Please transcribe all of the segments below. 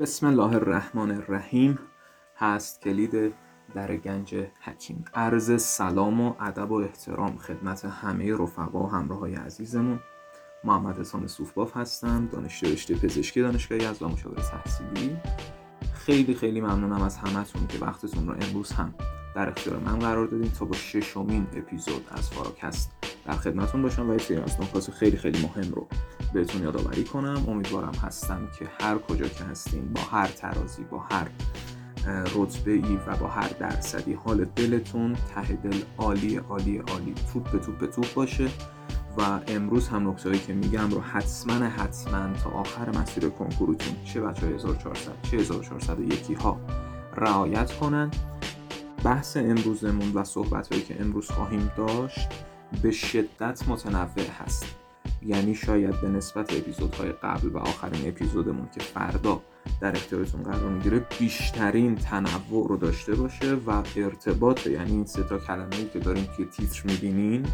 بسم الله الرحمن الرحیم. هست کلید در گنج حکیم. عرض سلام و ادب و احترام خدمت همه رفقا و همراه های عزیزمون. محمد حسان صوفباف هستم دانشجو رشته پزشکی دانشگاه از مشاور تحصیلی. خیلی خیلی ممنونم از همتون که وقتتون رو امروز هم در اختیار من قرار دادین تا با ششمین اپیزود از فاراکست در خدمتون باشم و یه از نکات خیلی خیلی مهم رو بهتون یادآوری کنم. امیدوارم هستم که هر کجا که هستین با هر ترازی با هر رتبه ای و با هر درصدی حال دلتون ته دل عالی عالی عالی. توپ به توپ به توپ باشه و امروز هم نکته که میگم رو حتما حتما تا آخر مسیر کنکورتون چه بچه های 1400 چه 1401 ها رعایت کنن. بحث امروزمون و صحبت هایی که امروز خواهیم داشت به شدت متنوع هست. یعنی شاید به نسبت اپیزودهای قبل و آخرین اپیزودمون که فردا در اختیارتون قرار می‌گیره بیشترین تنوع رو داشته باشه و ارتباط یعنی این سه تا کلمه ای که داریم توی تیتر می‌بینین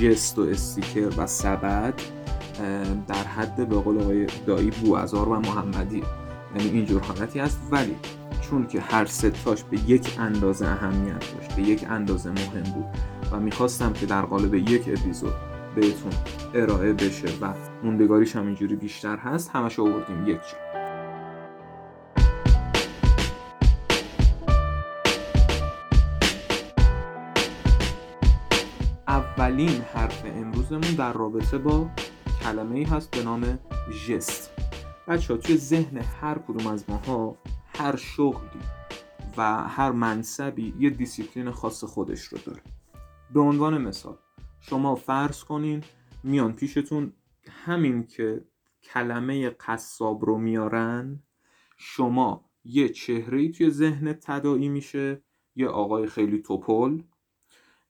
جست و استیکر و سبد در حد به قول آقای دایی بوازار و محمدی. یعنی اینجور حالتی هست. ولی چون که هر ستاش به یک اندازه اهمیت داشت به یک اندازه مهم بود و می‌خواستم که در قالب یک اپیزود بهتون ارائه بشه و موندگاریش هم اینجوری بیشتر هست همش آوردیم یک جا. اولین حرف امروزمون در رابطه با کلمه ای هست به نام جست بچه ها توی ذهن هر کدوم از ماها هر شغلی و هر منصبی یه دیسیپلین خاص خودش رو داره. به عنوان مثال شما فرض کنین میان پیشتون همین که کلمه قصاب رو میارن شما یه چهره توی ذهن تداعی میشه یه آقای خیلی تپل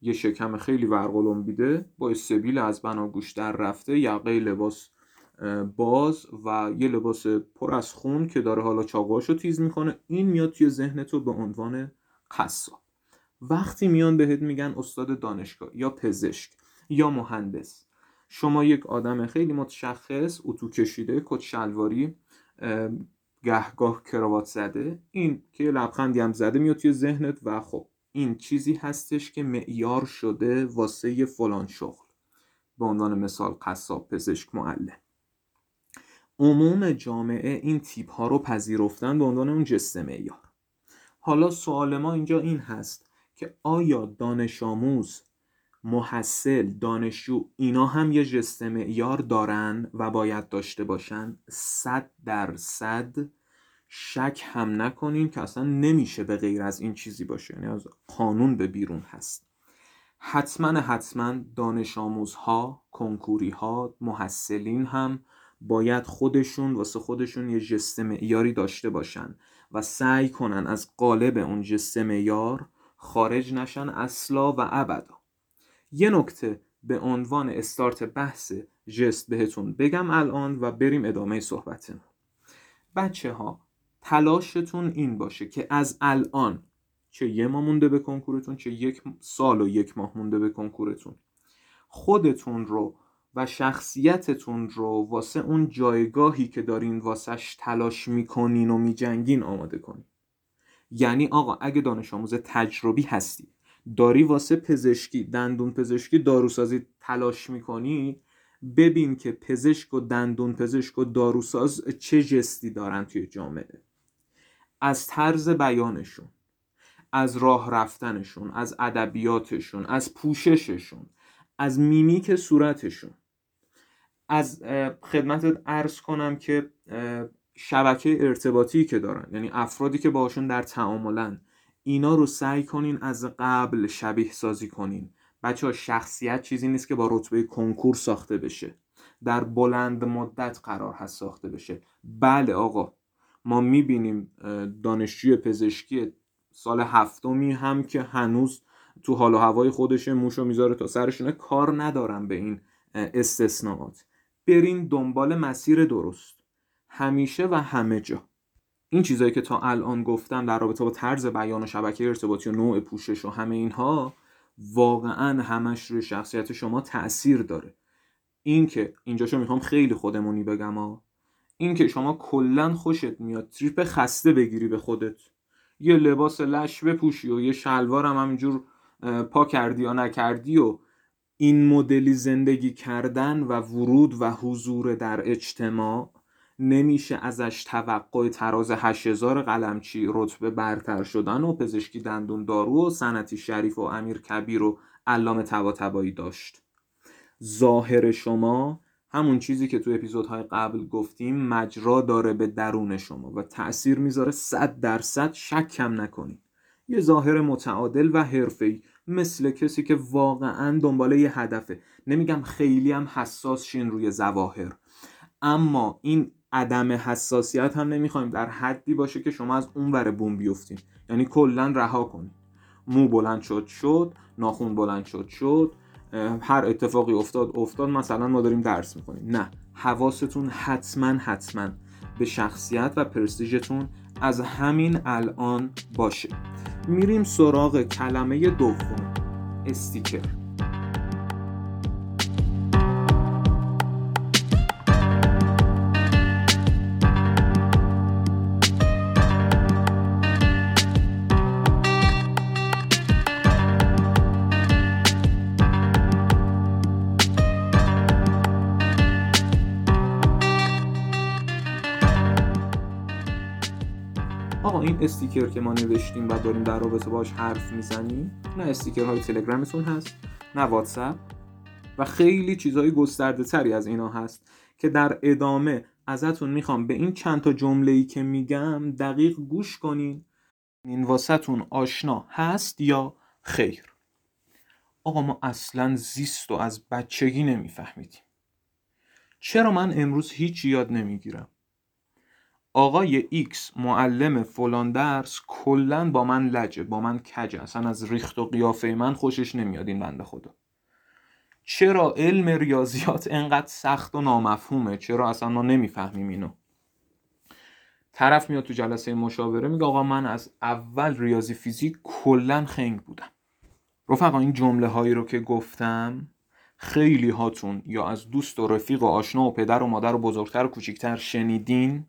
یه شکم خیلی ورقلمبیده با سبیل از بناگوش در رفته یقه لباس باز و یه لباس پر از خون که داره حالا چاقوهاشو تیز می‌کنه. این میاد توی ذهن تو به عنوان قصاب. وقتی میان بهت میگن استاد دانشگاه یا پزشک یا مهندس شما یک آدم خیلی متشخص اتو کشیده کت شلواری گهگاه کراوات زده این که لبخندی هم زده میاد توی ذهنت و خب این چیزی هستش که معیار شده واسه فلان شغل. به عنوان مثال قصاب پزشک معلم. عموم جامعه این تیپ ها رو پذیرفتن به عنوان اون جست معیار. حالا سوال ما اینجا این هست. که آیا دانش آموز محصل دانشجو اینا هم یه جست معیار دارن و باید داشته باشن؟ صد درصد شک هم نکنیم که اصلا نمیشه به غیر از این چیزی باشه یعنی از قانون به بیرون هست. حتما حتما دانش آموزها کنکوری ها محصلین هم باید خودشون واسه خودشون یه جست معیاری داشته باشن و سعی کنن از قالب اون جست معیار خارج نشن اصلا و ابدا. یه نکته به عنوان استارت بحث جست بهتون بگم الان و بریم ادامه صحبتمون. بچه ها تلاشتون این باشه که از الان چه یه ماه مونده به کنکورتون چه یک سال و یک ماه مونده به کنکورتون خودتون رو و شخصیتتون رو واسه اون جایگاهی که دارین واسهش تلاش می‌کنین و میجنگین آماده کنین. یعنی آقا اگه دانش آموز تجربی هستی داری واسه پزشکی دندون پزشکی داروسازی تلاش می‌کنی ببین که پزشک و دندون پزشک و داروساز چه جستی دارن توی جامعه. از طرز بیانشون از راه رفتنشون از ادبیاتشون از پوشششون از میمیک صورتشون. از خدمتت عرض کنم که شبکه ارتباطی که دارن یعنی افرادی که باشون در تعاملن اینا رو سعی کنین از قبل شبیه سازی کنین. بچه ها شخصیت چیزی نیست که با رتبه کنکور ساخته بشه. در بلند مدت قرار هست ساخته بشه. بله آقا ما می‌بینیم دانشجوی پزشکی سال هفتمی هم که هنوز تو حال و هوای خودش موشو می‌ذاره تا سرشونه کار ندارم به این استثناءات برین دنبال مسیر درست. همیشه و همه جا. این چیزایی که تا الان گفتم در رابطه با طرز بیان و شبکه ارتباطی و نوع پوشش و همه اینها واقعا همش روی شخصیت شما تاثیر داره. این که اینجاشو می‌خوام خیلی خودمونی بگم ها. این که شما کلا خوشت میاد تریپ خسته بگیری به خودت. یه لباس لش بپوشی و یه شلوار هم همینجور پا کردی یا نکردی و این مدلی زندگی کردن و ورود و حضور در اجتماع نمیشه ازش توقع تراز 8000 قلمچی رتبه برتر شدن و پزشکی دندون دارو و سنتی شریف و امیر کبیر و علامه طباطبایی داشت. ظاهر شما همون چیزی که تو اپیزودهای قبل گفتیم مجرا داره به درون شما و تأثیر می‌ذاره صد درصد شک کم نکنید. یه ظاهر متعادل و حرفه‌ای مثل کسی که واقعا دنباله یه هدفه. نمیگم خیلی هم حساس شین روی زواهر اما این عدم حساسیت هم نمی‌خوایم. در حدی باشه که شما از اون ور بوم بیفتین. یعنی کلا رها کنید. مو بلند شد شد. ناخون بلند شد شد. هر اتفاقی افتاد افتاد. مثلا ما داریم درس می‌کنیم نه. حواستون حتما حتما به شخصیت و پرستیژتون از همین الان باشه. میریم سراغ کلمه دوم. استیکر. استیکر که ما نوشتیم و داریم در رابطه باش حرف می‌زنیم نه استیکر های تلگرامتون هست نه واتساپ. و خیلی چیزهای گسترده تری از اینا هست که در ادامه ازتون می‌خوام به این چند تا جمله ای که میگم دقیق گوش کنین. این واسهتون آشنا هست یا خیر؟ آقا ما اصلا زیست و از بچگی نمیفهمیدیم. چرا من امروز هیچ یاد نمی‌گیرم؟ آقای ایکس معلم فلان درس کلا با من لجه با من کجه. اصلا از ریخت و قیافه من خوشش نمیاد این بنده خدا. چرا علم ریاضیات انقدر سخت و نامفهومه؟ چرا اصلا ما نمی‌فهمیم اینو؟ طرف میاد تو جلسه مشاوره میگه آقا من از اول ریاضی فیزیک کلا خنگ بودم. رفقا این جمله هایی رو که گفتم خیلی هاتون یا از دوست و رفیق و آشنا و پدر و مادر و بزرگتر و کوچیکتر شنیدین؟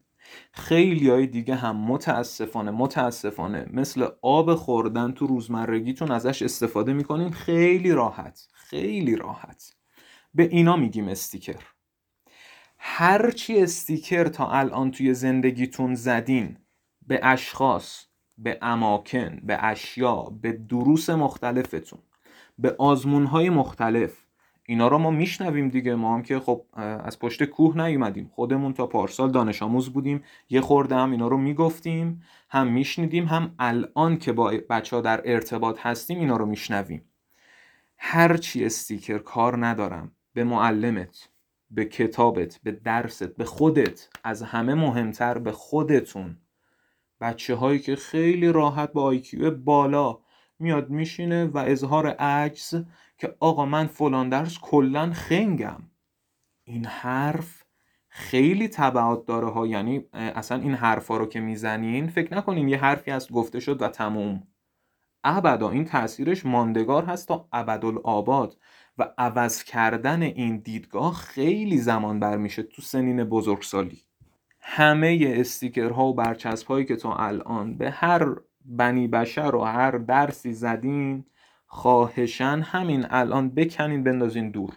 خیلی های دیگه هم متاسفانه متاسفانه مثل آب خوردن تو روزمرگیتون ازش استفاده می‌کنین خیلی راحت خیلی راحت. به اینا میگیم استیکر. هرچی استیکر تا الان توی زندگیتون زدین به اشخاص به اماکن به اشیا به دروس مختلفتون به آزمونهای مختلف اینا رو ما میشنویم دیگه. ما هم که خب از پشت کوه نیومدیم. خودمون تا پارسال دانش آموز بودیم. یه خورده هم اینا رو می‌گفتیم هم میشنیدیم هم الان که با بچه ها در ارتباط هستیم اینا رو میشنویم. هرچی استیکر کار ندارم. به معلمت به کتابت به درست به خودت از همه مهمتر به خودتون. بچه هایی که خیلی راحت با آیکیو بالا میاد میشینه و اظهار عجز که آقا من فلان درس کلا خنگم. این حرف خیلی تبعات داره ها. یعنی اصلا این حرفا رو که می‌زنین فکر نکنین یه حرفی از گفته شد و تموم. ابدا این تاثیرش ماندگار هست تا ابدالآباد و عوض کردن این دیدگاه خیلی زمان برمیشه تو سنین بزرگسالی. همه استیکرها و برچسب هایی که تا الان به هر بنی بشر و هر درسی زدین خواهشن همین الان بکنین بندازین دور.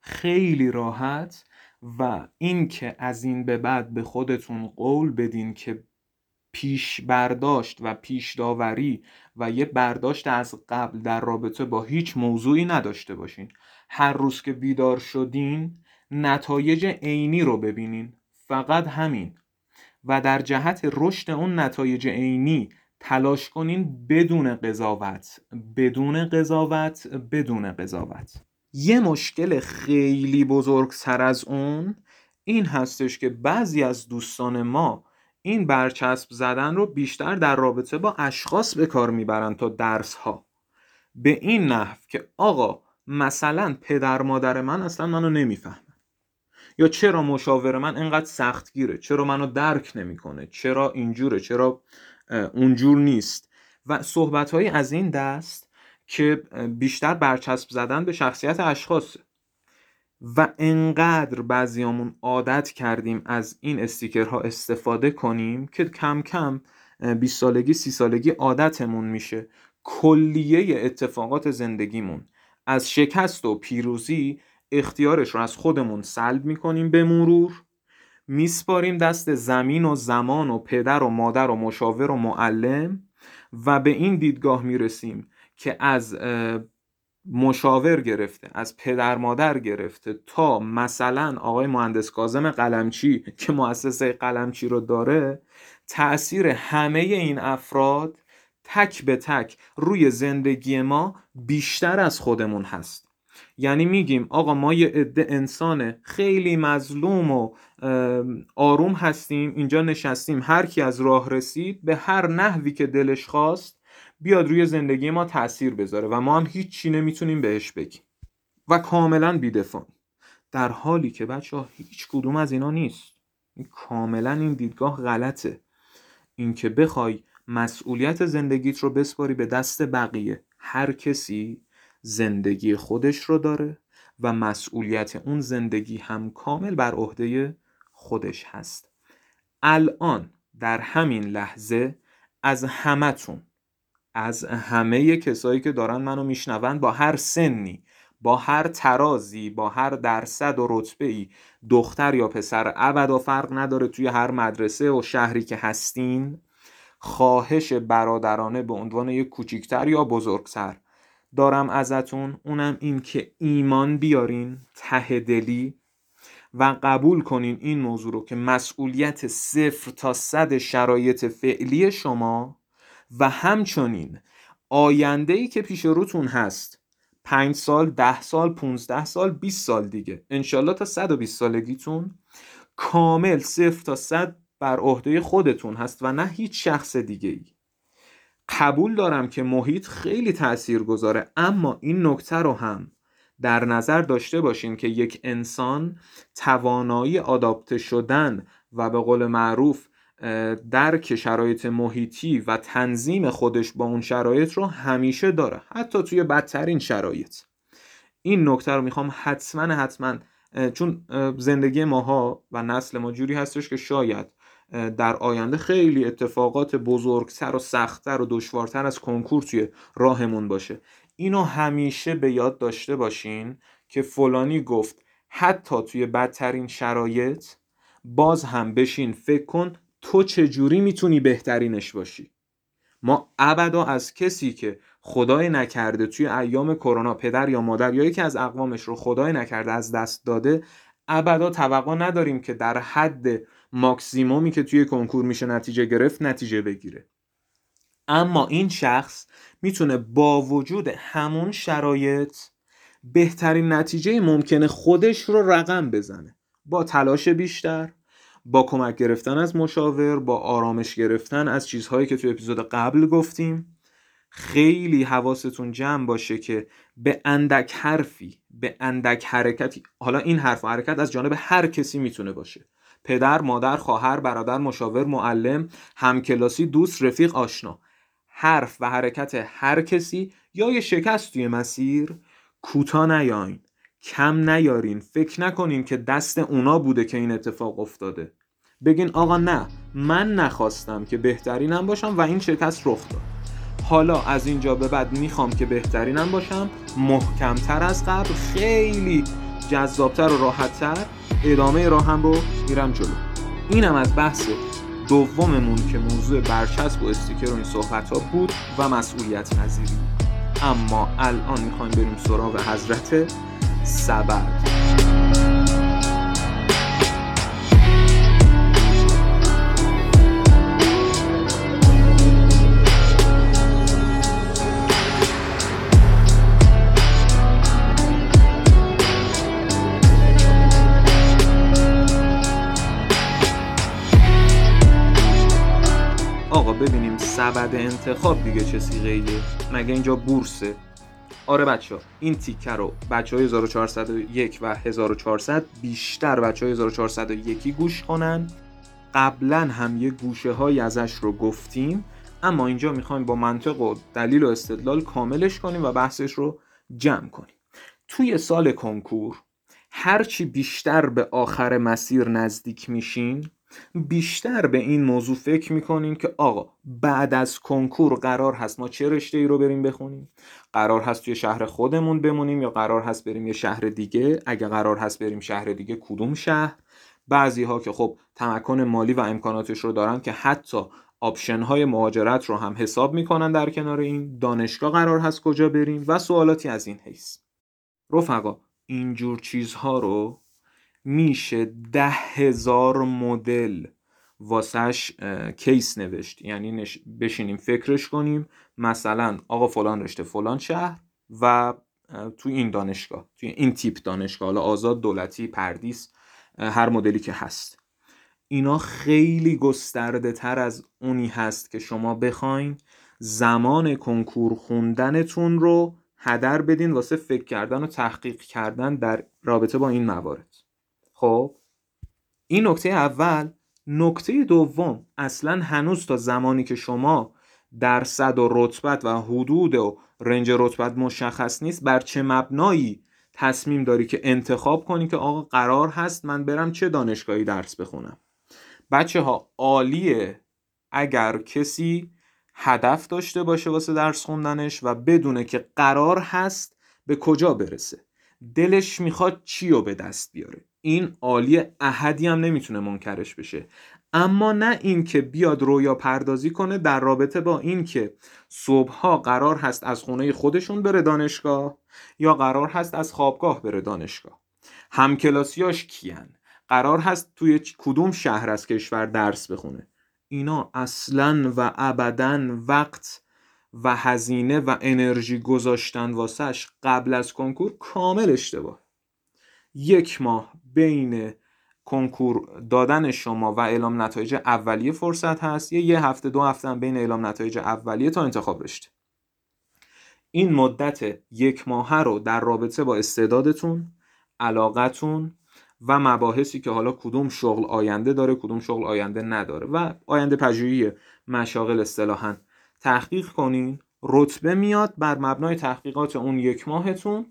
خیلی راحت و اینکه از این به بعد به خودتون قول بدین که پیش برداشت و پیش داوری و یه برداشت از قبل در رابطه با هیچ موضوعی نداشته باشین. هر روز که بیدار شدین نتایج عینی رو ببینین. فقط همین. و در جهت رشد اون نتایج عینی تلاش کنین بدون قضاوت بدون قضاوت بدون قضاوت. یه مشکل خیلی بزرگتر از اون این هستش که بعضی از دوستان ما این برچسب زدن رو بیشتر در رابطه با اشخاص به کار می‌برن تا درس ها به این نحو که آقا مثلا پدر مادر من اصلا منو نمی‌فهمن. یا چرا مشاور من انقدر سختگیره؟ چرا منو درک نمی‌کنه؟ چرا اینجوره؟ چرا اونجور نیست. و صحبت های از این دست که بیشتر برچسب زدن به شخصیت اشخاصه و انقدر بعضیامون عادت کردیم از این استیکرها استفاده کنیم که کم کم 20 سالگی سی سالگی عادتمون میشه. کلیه اتفاقات زندگیمون از شکست و پیروزی اختیارش رو از خودمون سلب می‌کنیم به مرور. میسپاریم دست زمین و زمان و پدر و مادر و مشاور و معلم و به این دیدگاه می‌رسیم که از مشاور گرفته از پدر مادر گرفته تا مثلا آقای مهندس کازم قلمچی که مؤسسه قلمچی رو داره تأثیر همه این افراد تک به تک روی زندگی ما بیشتر از خودمون هست. یعنی میگیم آقا ما یه عده انسان خیلی مظلوم و آروم هستیم اینجا نشستیم. هر کی از راه رسید به هر نحوی که دلش خواست بیاد روی زندگی ما تاثیر بذاره و ما هم هیچی نمی‌تونیم بهش بگیم. و کاملا بیدفاع در حالی که بچه ها هیچ کدوم از اینا نیست. کاملا این دیدگاه غلطه. اینکه بخوای مسئولیت زندگیت رو بسپاری به دست بقیه. هر کسی زندگی خودش رو داره و مسئولیت اون زندگی هم کامل بر عهده خودش هست. الان در همین لحظه از همتون از همه کسایی که دارن منو میشنون با هر سنی با هر ترازی با هر درصد و رتبه ای دختر یا پسر ابدا فرق نداره توی هر مدرسه و شهری که هستین خواهش برادرانه به عنوان یک کوچیکتر یا بزرگتر دارم ازتون. اونم این که ایمان بیارین ته دلی و قبول کنین این موضوع رو که مسئولیت صفر تا صد شرایط فعلی شما و همچنین آینده ای که پیش روتون هست پنج سال ده سال 15 سال 20 سال دیگه انشالله تا 120 سالگیتون کامل صفر تا صد بر عهده خودتون هست و نه هیچ شخص دیگه ای قبول دارم که محیط خیلی تأثیر گذاره اما این نکته رو هم در نظر داشته باشین که یک انسان توانایی آداپته شدن و به قول معروف درک شرایط محیطی و تنظیم خودش با اون شرایط رو همیشه داره حتی توی بدترین شرایط. این نکته رو می‌خوام حتما حتما چون زندگی ماها و نسل ما جوری هستش که شاید در آینده خیلی اتفاقات بزرگتر و سختتر و دشوارتر از کنکور توی راهمون باشه. اینو همیشه به یاد داشته باشین که فلانی گفت حتی توی بدترین شرایط باز هم بشین فکر کن تو چجوری می‌تونی بهترینش باشی. ما ابدا از کسی که خدای نکرده توی ایام کرونا پدر یا مادر یا یکی از اقوامش رو خدای نکرده از دست داده ابدا توقع نداریم که در حد ماکسیمومی که توی کنکور میشه نتیجه گرفت نتیجه بگیره. اما این شخص می‌تونه با وجود همون شرایط بهترین نتیجه ممکنه خودش رو رقم بزنه. با تلاش بیشتر با کمک گرفتن از مشاور با آرامش گرفتن از چیزهایی که توی اپیزود قبل گفتیم. خیلی حواستون جمع باشه که به اندک حرفی به اندک حرکتی حالا این حرف و حرکت از جانب هر کسی می‌تونه باشه. پدر، مادر، خواهر، برادر، مشاور، معلم، همکلاسی، دوست، رفیق، آشنا. حرف و حرکت هر کسی یا یه شکست توی مسیر کوتا نیاین کم نیارین فکر نکنین که دست اونا بوده که این اتفاق افتاده. بگین آقا نه من نخواستم که بهترینم باشم و این شکست رخ داد. حالا از اینجا به بعد می‌خوام که بهترینم باشم محکمتر از قبل خیلی جذابتر و راحتتر ادامه راهم رو میرم جلو. اینم از بحث دوممون که موضوع برچسب و استیکر و این صحبت ها بود و مسئولیت پذیری. اما الان می‌خوایم بریم سراغ حضرت سبد. ببینیم سبد انتخاب دیگه چه سیغه ایه مگه اینجا بورسه؟ آره بچه این تیکه رو بچه های 1401 و 1400 بیشتر بچه های 1401 گوش کنن. قبلا هم یه گوشه های ازش رو گفتیم اما اینجا می‌خوایم با منطق و دلیل و استدلال کاملش کنیم و بحثش رو جمع کنیم. توی سال کنکور هرچی بیشتر به آخر مسیر نزدیک میشین بیشتر به این موضوع فکر می‌کنین که آقا بعد از کنکور قرار هست ما چه رشته ای رو بریم بخونیم؟ قرار هست توی شهر خودمون بمونیم یا قرار هست بریم یه شهر دیگه؟ اگه قرار هست بریم شهر دیگه کدوم شهر؟ بعضی ها که خب تمکن مالی و امکاناتش رو دارن که حتی option های مهاجرت رو هم حساب می‌کنن در کنار این دانشگاه قرار هست کجا بریم و سوالاتی از این حیث. رفقا اینجور چیزها رو میشه ده هزار مدل واسش کیس نوشت. یعنی بشینیم فکرش کنیم مثلا آقا فلان رشته فلان شهر و تو این دانشگاه توی این تیپ دانشگاه حالا آزاد دولتی پردیس هر مدلی که هست. اینا خیلی گسترده تر از اونی هست که شما بخواین زمان کنکور خوندنتون رو هدر بدین واسه فکر کردن و تحقیق کردن در رابطه با این موارد. خب این نکته اول نکته دوم اصلا هنوز تا زمانی که شما درصد و رتبت و حدود و رنج رتبت مشخص نیست بر چه مبنایی تصمیم داری که انتخاب کنی که آقا قرار هست من برم چه دانشگاهی درس بخونم؟ بچه ها عالیه اگر کسی هدف داشته باشه واسه درس خوندنش و بدونه که قرار هست به کجا برسه. دلش می‌خواد چی رو به دست بیاره؟ این عالی احدی هم نمی‌تونه منکرش بشه. اما نه اینکه بیاد رویا پردازی کنه در رابطه با اینکه صبحها قرار هست از خونه خودشون بره دانشگاه یا قرار هست از خوابگاه بره دانشگاه. همکلاسیاش کیان؟ قرار هست توی کدوم شهر از کشور درس بخونه؟ اینا اصلا و ابدا وقت و هزینه و انرژی گذاشتن واسش قبل از کنکور کامل اشتباه. یک ماه بین کنکور دادن شما و اعلام نتایج اولیه فرصت هست. یه یه هفته دو هفته هم بین اعلام نتایج اولیه تا انتخاب رشته. این مدت یک ماه رو در رابطه با استعدادتون علاقتون و مباحثی که حالا کدوم شغل آینده داره کدوم شغل آینده نداره و آینده پژوهی مشاغل اصطلاحا تحقیق کنین. رتبه میاد بر مبنای تحقیقات اون یک ماهتون.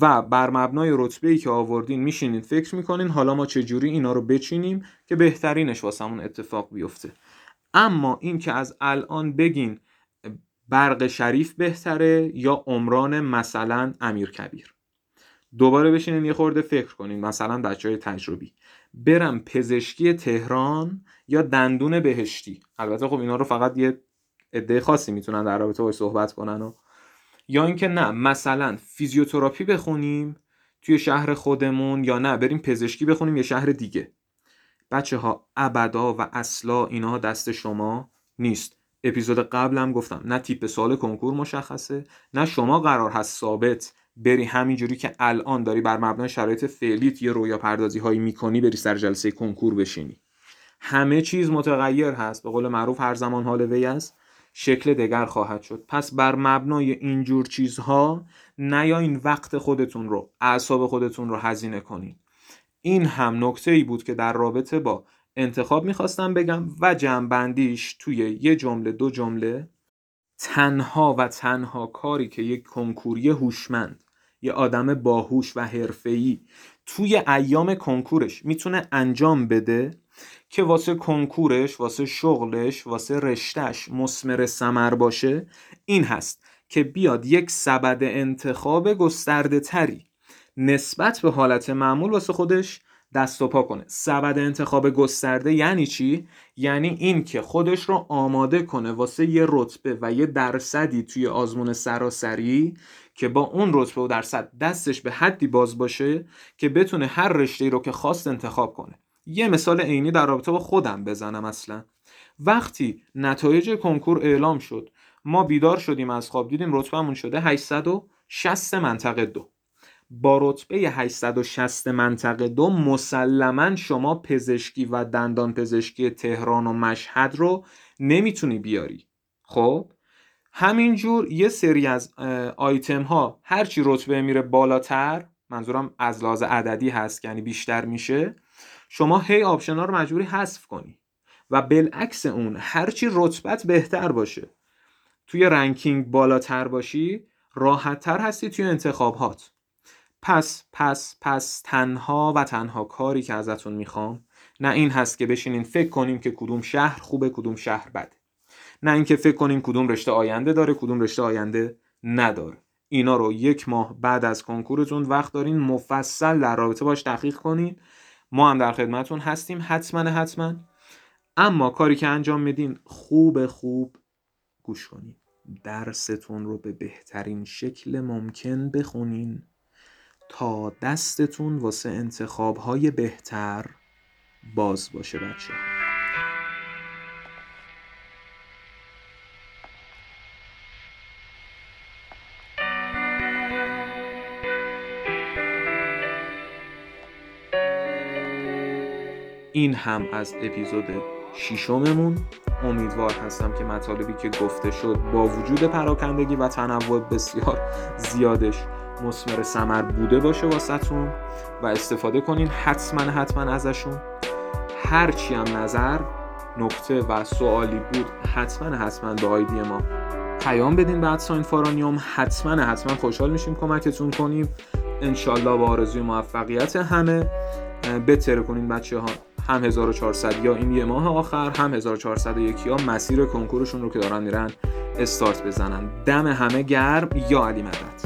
و بر مبنای رتبه ای که آوردین میشینین فکر می‌کنین حالا ما چجوری اینا رو بچینیم که بهترینش واسمون اتفاق بیفته. اما این که از الان بگین برق شریف بهتره یا عمران مثلا امیر کبیر. دوباره بشینین یه خورده فکر کنین مثلا بچه های تجربی. برم پزشکی تهران یا دندون بهشتی؟ البته خب اینا رو فقط یه عده خاصی می‌تونن در رابطه باش صحبت کنن و یا اینکه نه مثلا فیزیوتراپی بخونیم توی شهر خودمون یا نه بریم پزشکی بخونیم یه شهر دیگه. بچه ها ابدا و اصلا اینها دست شما نیست. اپیزود قبلم گفتم نه تیپ سال کنکور مشخصه نه شما قرار هست ثابت بری همینجوری که الان داری بر مبنای شرایط فعلیت یه رویا پردازی هایی می‌کنی بری سر جلسه کنکور بشینی. همه چیز متغیر هست به قول معروف هر زمان حال وی است. شکل دگر خواهد شد. پس بر مبنای اینجور چیزها نیاین وقت خودتون رو اعصاب خودتون رو هزینه کنین. این هم نکته ای بود که در رابطه با انتخاب می‌خواستم بگم و جمعبندیش توی یه جمله دو جمله. تنها و تنها کاری که یک کنکوری هوشمند یه آدم باهوش و حرفه‌ای توی ایام کنکورش می‌تونه انجام بده که واسه کنکورش واسه شغلش واسه رشتهش مسمر سمر باشه این هست که بیاد یک سبد انتخاب گسترده تری نسبت به حالت معمول واسه خودش دست و پا کنه. سبد انتخاب گسترده یعنی چی؟ یعنی این که خودش رو آماده کنه واسه یه رتبه و یه درصدی توی آزمون سراسری که با اون رتبه و درصد دستش به حدی باز باشه که بتونه هر رشته رو که خواست انتخاب کنه. یه مثال عینی در رابطه با خودم بزنم اصلا. وقتی نتایج کنکور اعلام شد ما بیدار شدیم از خواب دیدیم رتبهمون شده 860 منطقه دو. با رتبه 860 منطقه دو مسلما شما پزشکی و دندان پزشکی تهران و مشهد رو نمی‌تونی بیاری. خب؟ همینجور یه سری از آیتم ها هرچی رتبه میره بالاتر منظورم از لحاظ عددی هست یعنی بیشتر میشه شما هی option ها رو مجبوری حذف کنی. و بالعکس اون هرچی رتبت بهتر باشه. توی ranking بالاتر باشی راحتتر هستی توی انتخابات پس پس پس تنها و تنها کاری که ازتون می‌خوام نه این هست که بشینین فکر کنیم که کدوم شهر خوبه کدوم شهر بده. نه اینکه فکر کنیم کدوم رشته آینده داره کدوم رشته آینده نداره. اینا رو یک ماه بعد از کنکورتون وقت دارین مفصل در رابطه باش تحقیق کنین. ما هم در خدمتون هستیم حتما حتما. اما کاری که انجام میدین خوب خوب گوش کنین. درستون رو به بهترین شکل ممکن بخونین تا دستتون واسه انتخاب های بهتر باز باشه بچه این هم از اپیزود شیشممون امیدوار هستم که مطالبی که گفته شد با وجود پراکندگی و تنوع بسیار زیادش مسمر سمر بوده باشه واسهتون و استفاده کنین حتما حتما ازشون. هرچی هم نظر نکته و سوالی بود حتما حتما به آیدی ما. پیام بدین بعد ساین فارانیوم. حتما حتما خوشحال میشیم کمکتون کنیم. انشالله با آرزوی موفقیت همه بتره کنین بچه ها هم 1400 یا این یه ماه آخر هم 1401 یا مسیر کنکورشون رو که دارن میرن استارت بزنن. دم همه گرم یا علی مدد؟